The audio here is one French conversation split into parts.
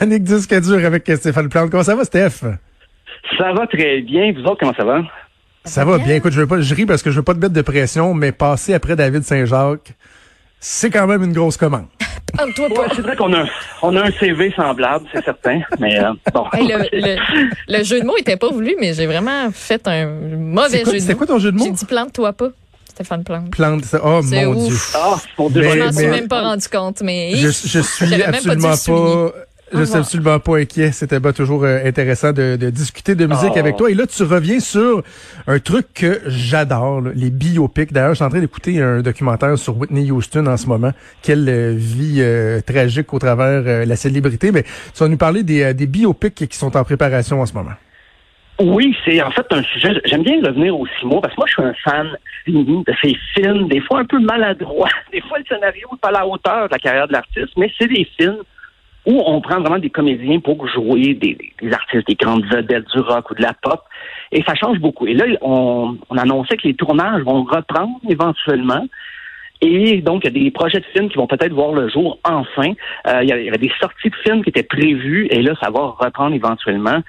Chronique disque dur avec Stéphane Plante. Comment ça va, Steph? Ça va très bien. Vous autres, comment ça va? Ça, va bien. Écoute, je veux pas, je ris parce que je veux pas te mettre de pression, mais passer après David Saint-Jacques, c'est quand même une grosse commande. Ouais, c'est vrai qu'on a, on a un CV semblable, c'est certain. Mais euh, bon. le, le, jeu de mots était pas voulu, mais j'ai vraiment fait un mauvais jeu de mots. C'était quoi ton jeu de mots? J'ai dit plante-toi pas. Stéphane Plante. Plante, oh mon Dieu. Ah, mon Dieu. je m'en suis même pas rendu compte, mais. Je, je suis absolument pas je suis absolument pas inquiet. C'était pas toujours euh, intéressant de, discuter de musique avec toi. Et là, tu reviens sur un truc que j'adore, les biopics. D'ailleurs, je suis en train d'écouter un documentaire sur Whitney Houston en ce moment. Quelle euh, vie euh, tragique au travers la célébrité. Mais tu vas nous parler des, des biopics qui sont en préparation en ce moment. Oui, c'est en fait un sujet. J'aime bien revenir au mots parce que moi, je suis un fan de ces films, des fois un peu maladroits. Des fois, le scénario n'est pas à la hauteur de la carrière de l'artiste, mais c'est des films où on prend vraiment des comédiens pour jouer des, artistes, des grandes vedettes du rock ou de la pop. Et ça change beaucoup. Et là, on, on annonçait que les tournages vont reprendre éventuellement. Et donc, il y a des projets de films qui vont peut-être voir le jour enfin. Euh, il, y avait des sorties de films qui étaient prévues et là, ça va reprendre éventuellement.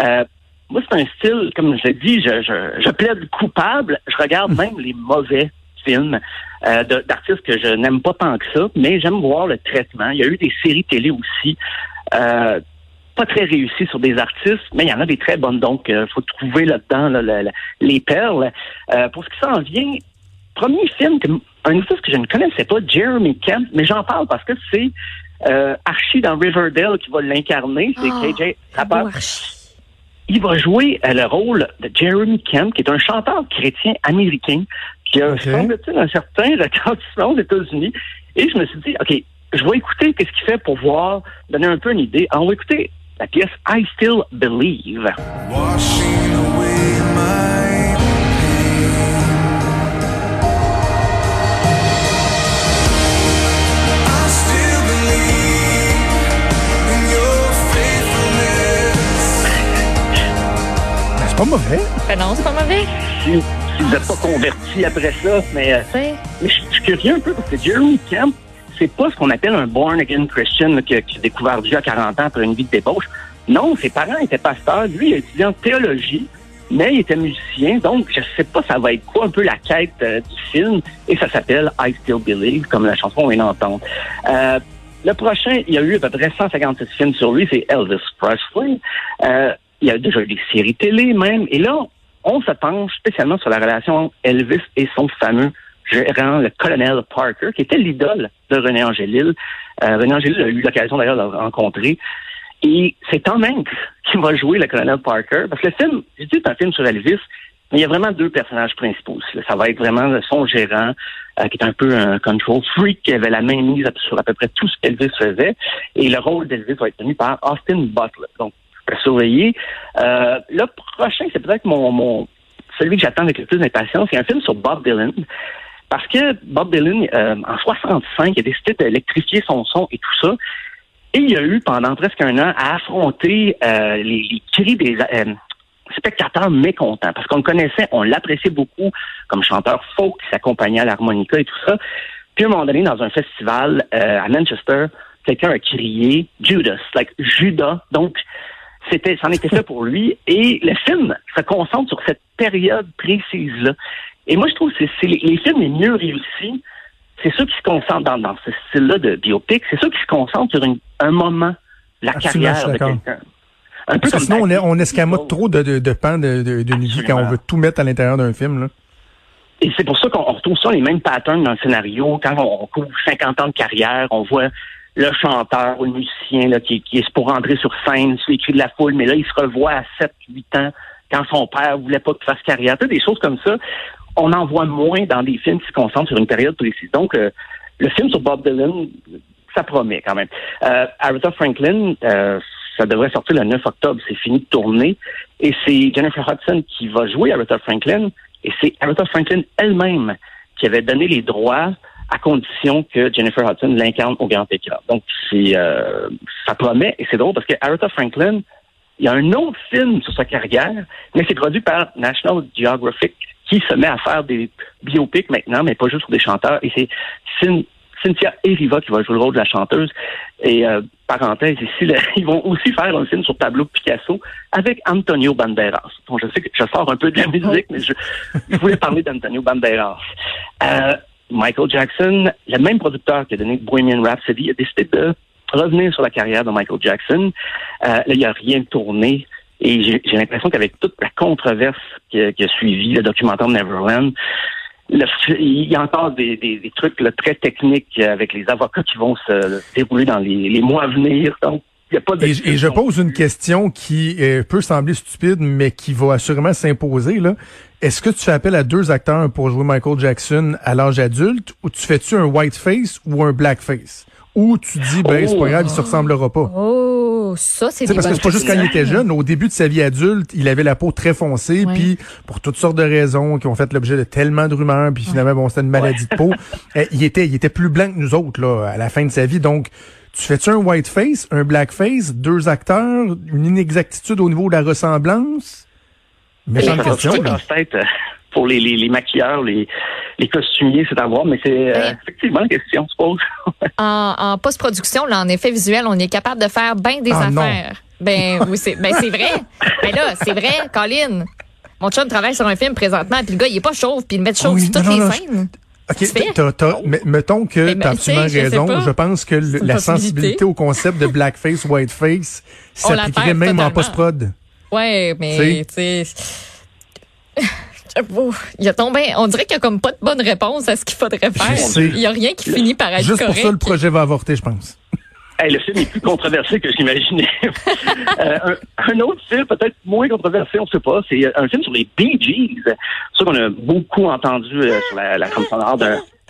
Euh, moi, c'est un style, comme je l'ai dit, je, je, je plaide coupable. Je regarde même les mauvais films euh, d'artistes que je n'aime pas tant que ça, mais j'aime voir le traitement. Il y a eu des séries télé aussi. Euh, pas très réussies sur des artistes, mais il y en a des très bonnes. Donc, il euh, faut trouver là-dedans les perles. pour ce qui s'en vient, premier film, un artiste que je ne connaissais pas, Jeremy Kemp, mais j'en parle parce que c'est Archie dans Riverdale qui va l'incarner. C'est oh, KJ Il va jouer le rôle de Jeremy Kemp, qui est un chanteur chrétien américain qui a, semble-t-il, un certain retentissement aux États-Unis. Et je me suis dit, OK, je vais écouter qu'est-ce qu'il fait pour voir, donner un peu une idée. on va écouter la pièce I Still Believe. C'est pas mauvais. Ben non, c'est pas mauvais si vous n'êtes pas converti après ça. Mais, euh, mais je, suis curieux un peu parce que Jeremy Camp, c'est pas ce qu'on appelle un born again Christian qui, a découvert Dieu à 40 ans après une vie de débauche. Non, ses parents étaient pasteurs. Lui, il a étudié en théologie, mais il était musicien. Donc, je sais pas ça va être quoi un peu la quête euh, du film. Et ça s'appelle I Still Believe, comme la chanson qu'on vient d'entendre. Euh, le prochain, il y a eu à peu près 156 films sur lui, c'est Elvis Presley. Euh, il y a déjà eu des séries télé même. Et là, on se penche spécialement sur la relation Elvis et son fameux gérant, le colonel Parker, qui était l'idole de René Angélil. Euh, René Angélil a eu l'occasion d'ailleurs de le rencontrer. Et c'est Tom Hanks qui va jouer le colonel Parker. Parce que le film, je dis c'est un film sur Elvis, mais il y a vraiment deux personnages principaux. Ça va être vraiment son gérant, euh, qui est un peu un control freak, qui avait la main mise sur à peu près tout ce qu'Elvis faisait. Et le rôle d'Elvis va être tenu par Austin Butler. À surveiller. Euh, le prochain, c'est peut-être mon, mon celui que j'attends avec le plus d'impatience. C'est un film sur Bob Dylan. Parce que Bob Dylan, euh, en 65, il a décidé d'électrifier son son et tout ça. Et il a eu, pendant presque un an, à affronter euh, les, les, cris des euh, spectateurs mécontents. Parce qu'on le connaissait, on l'appréciait beaucoup comme chanteur folk qui s'accompagnait à l'harmonica et tout ça. Puis à un moment donné, dans un festival à Manchester, quelqu'un a crié Judas, like Judas. Donc, c'était, c'en était fait pour lui. Et le film se concentre sur cette période précise-là. Et moi, je trouve que c'est, les, films les mieux réussis, c'est ceux qui se concentrent dans, dans ce style-là de biopic, c'est ceux qui se concentrent sur un moment, la carrière de quelqu'un. Un peu sinon, on, est, on escamote trop de, de, de pans d'une de, vie quand on veut tout mettre à l'intérieur d'un film. Là. Et c'est pour ça qu'on retrouve ça, les mêmes patterns dans le scénario. Quand on, on couvre 50 ans de carrière, on voit le chanteur ou le musicien là, qui, qui est pour rentrer sur scène sous les cris de la foule, mais là, il se revoit à 7-8 ans quand son père voulait pas qu'il fasse carrière. des choses comme ça, on en voit moins dans des films qui se concentrent sur une période précise. Donc, euh, le film sur Bob Dylan, ça promet quand même. Euh, Aretha Franklin, euh, ça devrait sortir le 9 octobre. C'est fini de tourner. Et c'est Jennifer Hudson qui va jouer Aretha Franklin. Et c'est Aretha Franklin elle-même qui avait donné les droits à condition que Jennifer Hudson l'incarne au grand écran. Donc, c'est, euh, ça promet, et c'est drôle parce que Aretha Franklin, il y a un autre film sur sa carrière, mais c'est produit par National Geographic, qui se met à faire des biopics maintenant, mais pas juste sur des chanteurs. Et c'est, Cynthia Eriva qui va jouer le rôle de la chanteuse. Et euh, parenthèse ici, ils vont aussi faire un film sur Pablo Picasso avec Antonio Banderas. Bon, je sais que je sors un peu de la musique, mais je, voulais parler d'Antonio Banderas. Euh, Michael Jackson, le même producteur qui a donné Bohemian Rhapsody, a décidé de revenir sur la carrière de Michael Jackson. Euh, là, il n'y a rien tourné. Et j'ai l'impression qu'avec toute la controverse qui a, suivi le documentaire Neverland, il y a encore des, trucs très techniques avec les avocats qui vont se dérouler dans les, mois à venir. Donc, y a pas et, et, je pose une question qui peut sembler stupide, mais qui va assurément s'imposer. Est-ce que tu fais appel à deux acteurs pour jouer Michael Jackson à l'âge adulte ou tu fais-tu un white face ou un black face? Ou tu dis, ben, c'est pas grave, il se ressemblera pas. Oh, ça, c'est Parce que c'est pas juste quand il était jeune. Au début de sa vie adulte, il avait la peau très foncée, puis pour toutes sortes de raisons qui ont fait l'objet de tellement de rumeurs, puis finalement, bon, c'était une maladie de peau. Eh, il était, il était plus blanc que nous autres, là, à la fin de sa vie. Donc, tu fais-tu un white face, un black face, deux acteurs, une inexactitude au niveau de la ressemblance? Méchante question, là pour les, les, les maquilleurs, les, les costumiers, c'est à voir, mais c'est euh, effectivement une question, je suppose. en, en post-production, là, en effet visuel, on est capable de faire bien des ah, affaires. Ben oui, c'est ben, c'est vrai. ben là, c'est vrai, Colin. Mon chum travaille sur un film présentement, puis le gars, il est pas chauve, puis il met chauve sur toutes les scènes. OK, mettons que tu as absolument raison. Je pense que la sensibilité au concept de blackface, whiteface s'appliquerait même en post-prod. Ouais, mais tu sais? il a tombé. On dirait qu'il n'y a comme pas de bonne réponse à ce qu'il faudrait faire. Il n'y a rien qui finit par être Juste correct. pour ça, le projet va avorter, je pense. Le film est plus controversé que j'imaginais. Euh, un, autre film, peut-être moins controversé, on ne sait pas, c'est un film sur les Bee Gees. C'est ça qu'on a beaucoup entendu euh, sur la, la sonore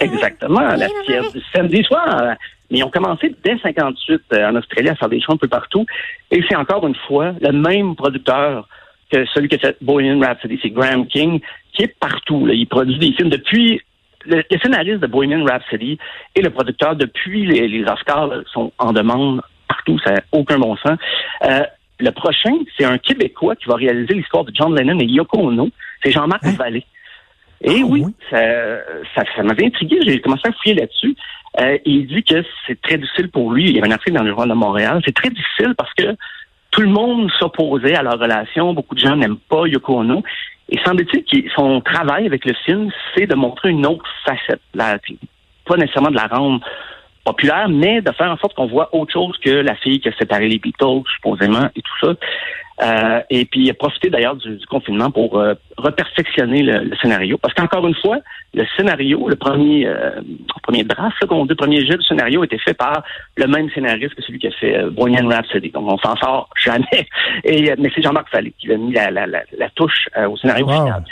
exactement la pièce du samedi soir. Mais ils ont commencé dès 58 euh, en Australie à faire des shows un peu partout. Et c'est encore une fois le même producteur celui qui a fait Bohemian Rhapsody, c'est Graham King, qui est partout. Il produit des films depuis le, scénariste de Bohemian Rhapsody et le producteur depuis les, Oscars sont en demande partout, ça n'a aucun bon sens. Euh, le prochain, c'est un Québécois qui va réaliser l'histoire de John Lennon et Yoko Ono. C'est Jean-Marc hein? Vallée. Et ah oui, ça, ça, m'avait intrigué. J'ai commencé à fouiller là-dessus. Euh, il dit que c'est très difficile pour lui. Il y avait un article dans le journal de Montréal. C'est très difficile parce que tout le monde s'opposait à leur relation. Beaucoup de gens n'aiment pas Yoko Ono. Et semble-t-il que son travail avec le film, c'est de montrer une autre facette. pas nécessairement de la rendre populaire, mais de faire en sorte qu'on voit autre chose que la fille qui a séparé les Beatles, supposément, et tout ça. Euh, et puis, il a profité d'ailleurs du, confinement pour euh, reperfectionner le, scénario. Parce qu'encore une fois, le scénario, le premier euh, premier draft, qu'on dit, le premier jeu du scénario était fait par le même scénariste que celui qui a fait euh, Bohemian Rhapsody. Donc, on s'en sort jamais. Et, mais c'est Jean-Marc Fallé qui a mis la, la, la, touche au scénario final.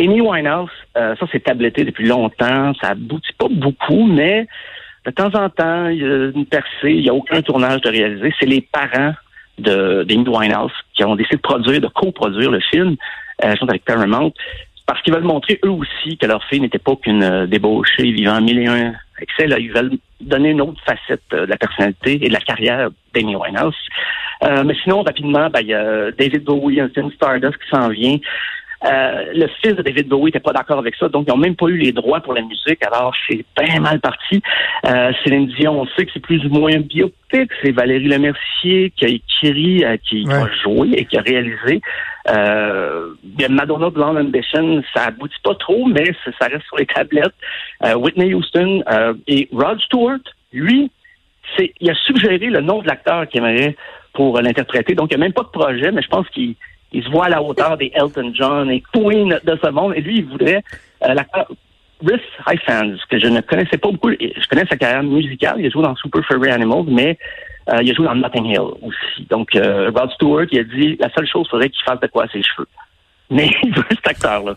Amy Winehouse, ça c'est tabletté depuis longtemps. Ça aboutit pas beaucoup, mais de temps en temps, il y a une percée, il n'y a aucun tournage de réaliser. C'est les parents de d'Amy Winehouse qui ont décidé de produire, de coproduire le film. Euh, avec Paramount parce qu'ils veulent montrer eux aussi que leur fille n'était pas qu'une euh, débauchée vivant mille et un excès. Ils veulent donner une autre facette euh, de la personnalité et de la carrière d'Amy Winehouse. Euh, mais sinon, rapidement, ben, il y a David Bowie, un film Stardust qui s'en vient. Euh, le fils de David Bowie n'était pas d'accord avec ça, donc ils n'ont même pas eu les droits pour la musique. Alors c'est bien mal parti. Euh, Céline Dion, on sait que c'est plus ou moins biopic. C'est Valérie Lemercier qui a écrit, euh, qui, a joué et qui a réalisé. Euh, Madonna Blonde Ambition, ça aboutit pas trop, mais ça reste sur les tablettes. Euh, Whitney Houston et Rod Stewart, lui, c'est, il a suggéré le nom de l'acteur qu'il aimerait pour l'interpréter. Donc il n'y a même pas de projet, mais je pense qu'il il se voit à la hauteur des Elton John et Queen de ce monde. Et lui, il voudrait euh, l'acteur Rhys Ifans, que je ne connaissais pas beaucoup. Je connais sa carrière musicale. Il a joué dans Super Furry Animals, mais euh, il a joué dans Notting Hill aussi. Donc, euh, Rod Stewart, il a dit la seule chose, serait qu'il fasse de quoi ses cheveux. Mais il veut cet acteur-là.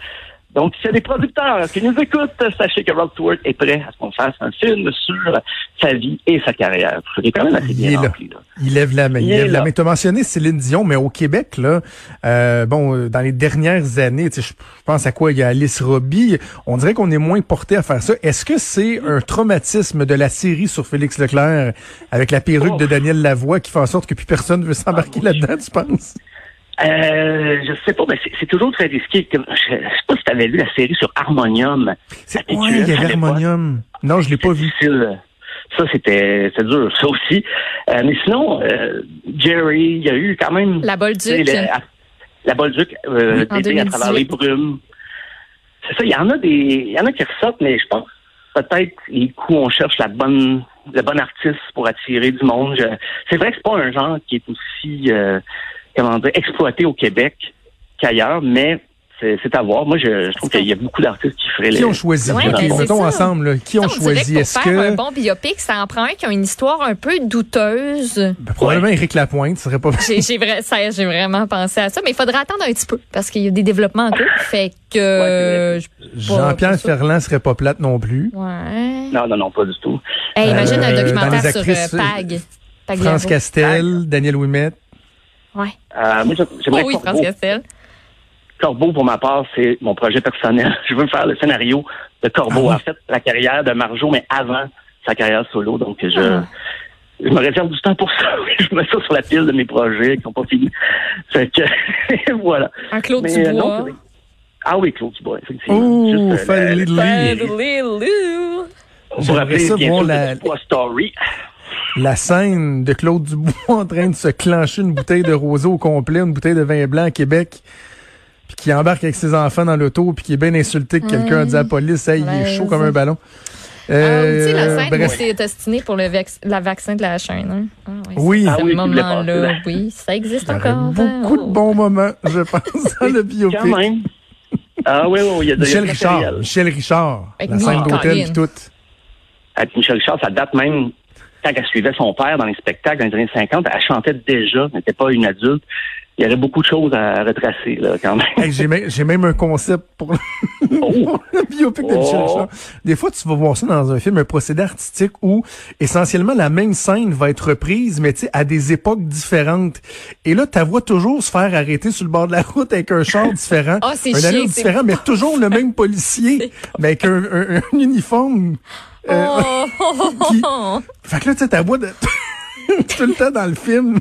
Donc, s'il y a des producteurs qui nous écoutent, sachez que Rod Stewart est prêt à ce qu'on fasse un film sur sa vie et sa carrière. C'est quand même assez bien il rempli. Il lève la main. Il, lève la main. Tu as mentionné Céline Dion, mais au Québec, là, euh, bon, dans les dernières années, je pense à quoi? Il y a Alice Robbie, on dirait qu'on est moins porté à faire ça. Est-ce que c'est un traumatisme de la série sur Félix Leclerc avec la perruque de oh. Daniel Lavoie qui fait en sorte que plus personne veut s'embarquer ah, là-dedans, tu penses? Euh, je sais pas, mais c'est toujours très risqué. Je sais pas si tu avais vu la série sur Harmonium. C'est ouais, il y avait Harmonium. Non, je l'ai pas vu. Ça, c'était dur, ça aussi. Euh, mais sinon, euh, Jerry, il y a eu quand même... La Bolduc. La, la Bolduc, euh, à travers les brumes. C'est ça, il y en a des... Il y en a qui ressortent, mais je pense peut-être les coups, on cherche la bonne le bon artiste pour attirer du monde. C'est vrai que c'est pas un genre qui est aussi euh, comment dire exploité au Québec qu'ailleurs, mais c'est à voir. Moi, je, trouve qu'il y a beaucoup d'artistes qui feraient Qui ont choisi? Ouais, ben, mettons ensemble, qui ont choisi? Est-ce que... un bon biopic, ça en prend un qui a une histoire un peu douteuse. Ben, probablement Éric Lapointe, ce serait pas J'ai vraiment pensé à ça, mais il faudrait attendre un petit peu parce qu'il y a des développements en cours. Fait que... Jean-Pierre Ferland serait pas plate non plus. Ouais. Non, non, non, pas du tout. imagine un euh, documentaire sur euh, Pag. France Castel, Daniel Ouimet. Ouais. Euh, moi, j'aimerais oh oui, France Castel. Corbeau, pour ma part, c'est mon projet personnel. Je veux faire le scénario de Corbeau. Ah en fait, la carrière de Marjo, mais avant sa carrière solo. Donc, je, ah. je me réserve du temps pour ça. je mets ça sur la pile de mes projets qui sont pas finis. Fait que, voilà. Un Claude mais, euh, Dubois. ah oui, Claude Dubois, effectivement. Ouh, euh, Fanny Vous rappeler ça, bien la... Story. La scène de Claude Dubois en train de se clencher une bouteille de rosé au complet, une bouteille de vin blanc à Québec puis qui embarque avec ses enfants dans l'auto, puis qui est bien insulté que quelqu'un a dit à la police, hey, il est chaud comme un ballon. Euh, ah, tu sais, la scène où c'est destiné pour le la vaccin de la chaîne. Hein? Ah, oui, oui. Ce ah moment-là, oui, ça existe encore. Beaucoup de bons moments, je pense, dans le biopic. Quand même. Ah oui, oui, il y a de Michel Richard. Michel Richard. la scène d'hôtel et tout. Avec Michel Richard, ça date même quand elle suivait son père dans les spectacles dans les années 50. Elle chantait déjà, elle n'était pas une adulte il y aurait beaucoup de choses à retracer là, quand même. j'ai, même, j'ai même un concept pour le, oh. biopic de Michel oh. Richard. Des fois, tu vas voir ça dans un film, un procédé artistique où essentiellement la même scène va être reprise, mais tu sais, à des époques différentes. Et là, ta voix toujours se faire arrêter sur le bord de la route avec un char différent, oh, un allure différent, mais toujours le même policier, mais avec un, un, uniforme. Euh, oh. qui... Fait que là, tu sais, ta voix de... tout le temps dans le film.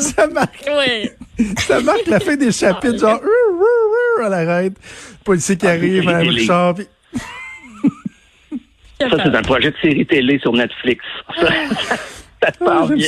Ça marque. Oui. Ça marque la fin des chapitres, genre, à l'arrête. Policier qui ah, arrive, un char, Ça, c'est un projet de série télé sur Netflix. Ça, ça, te parle bien.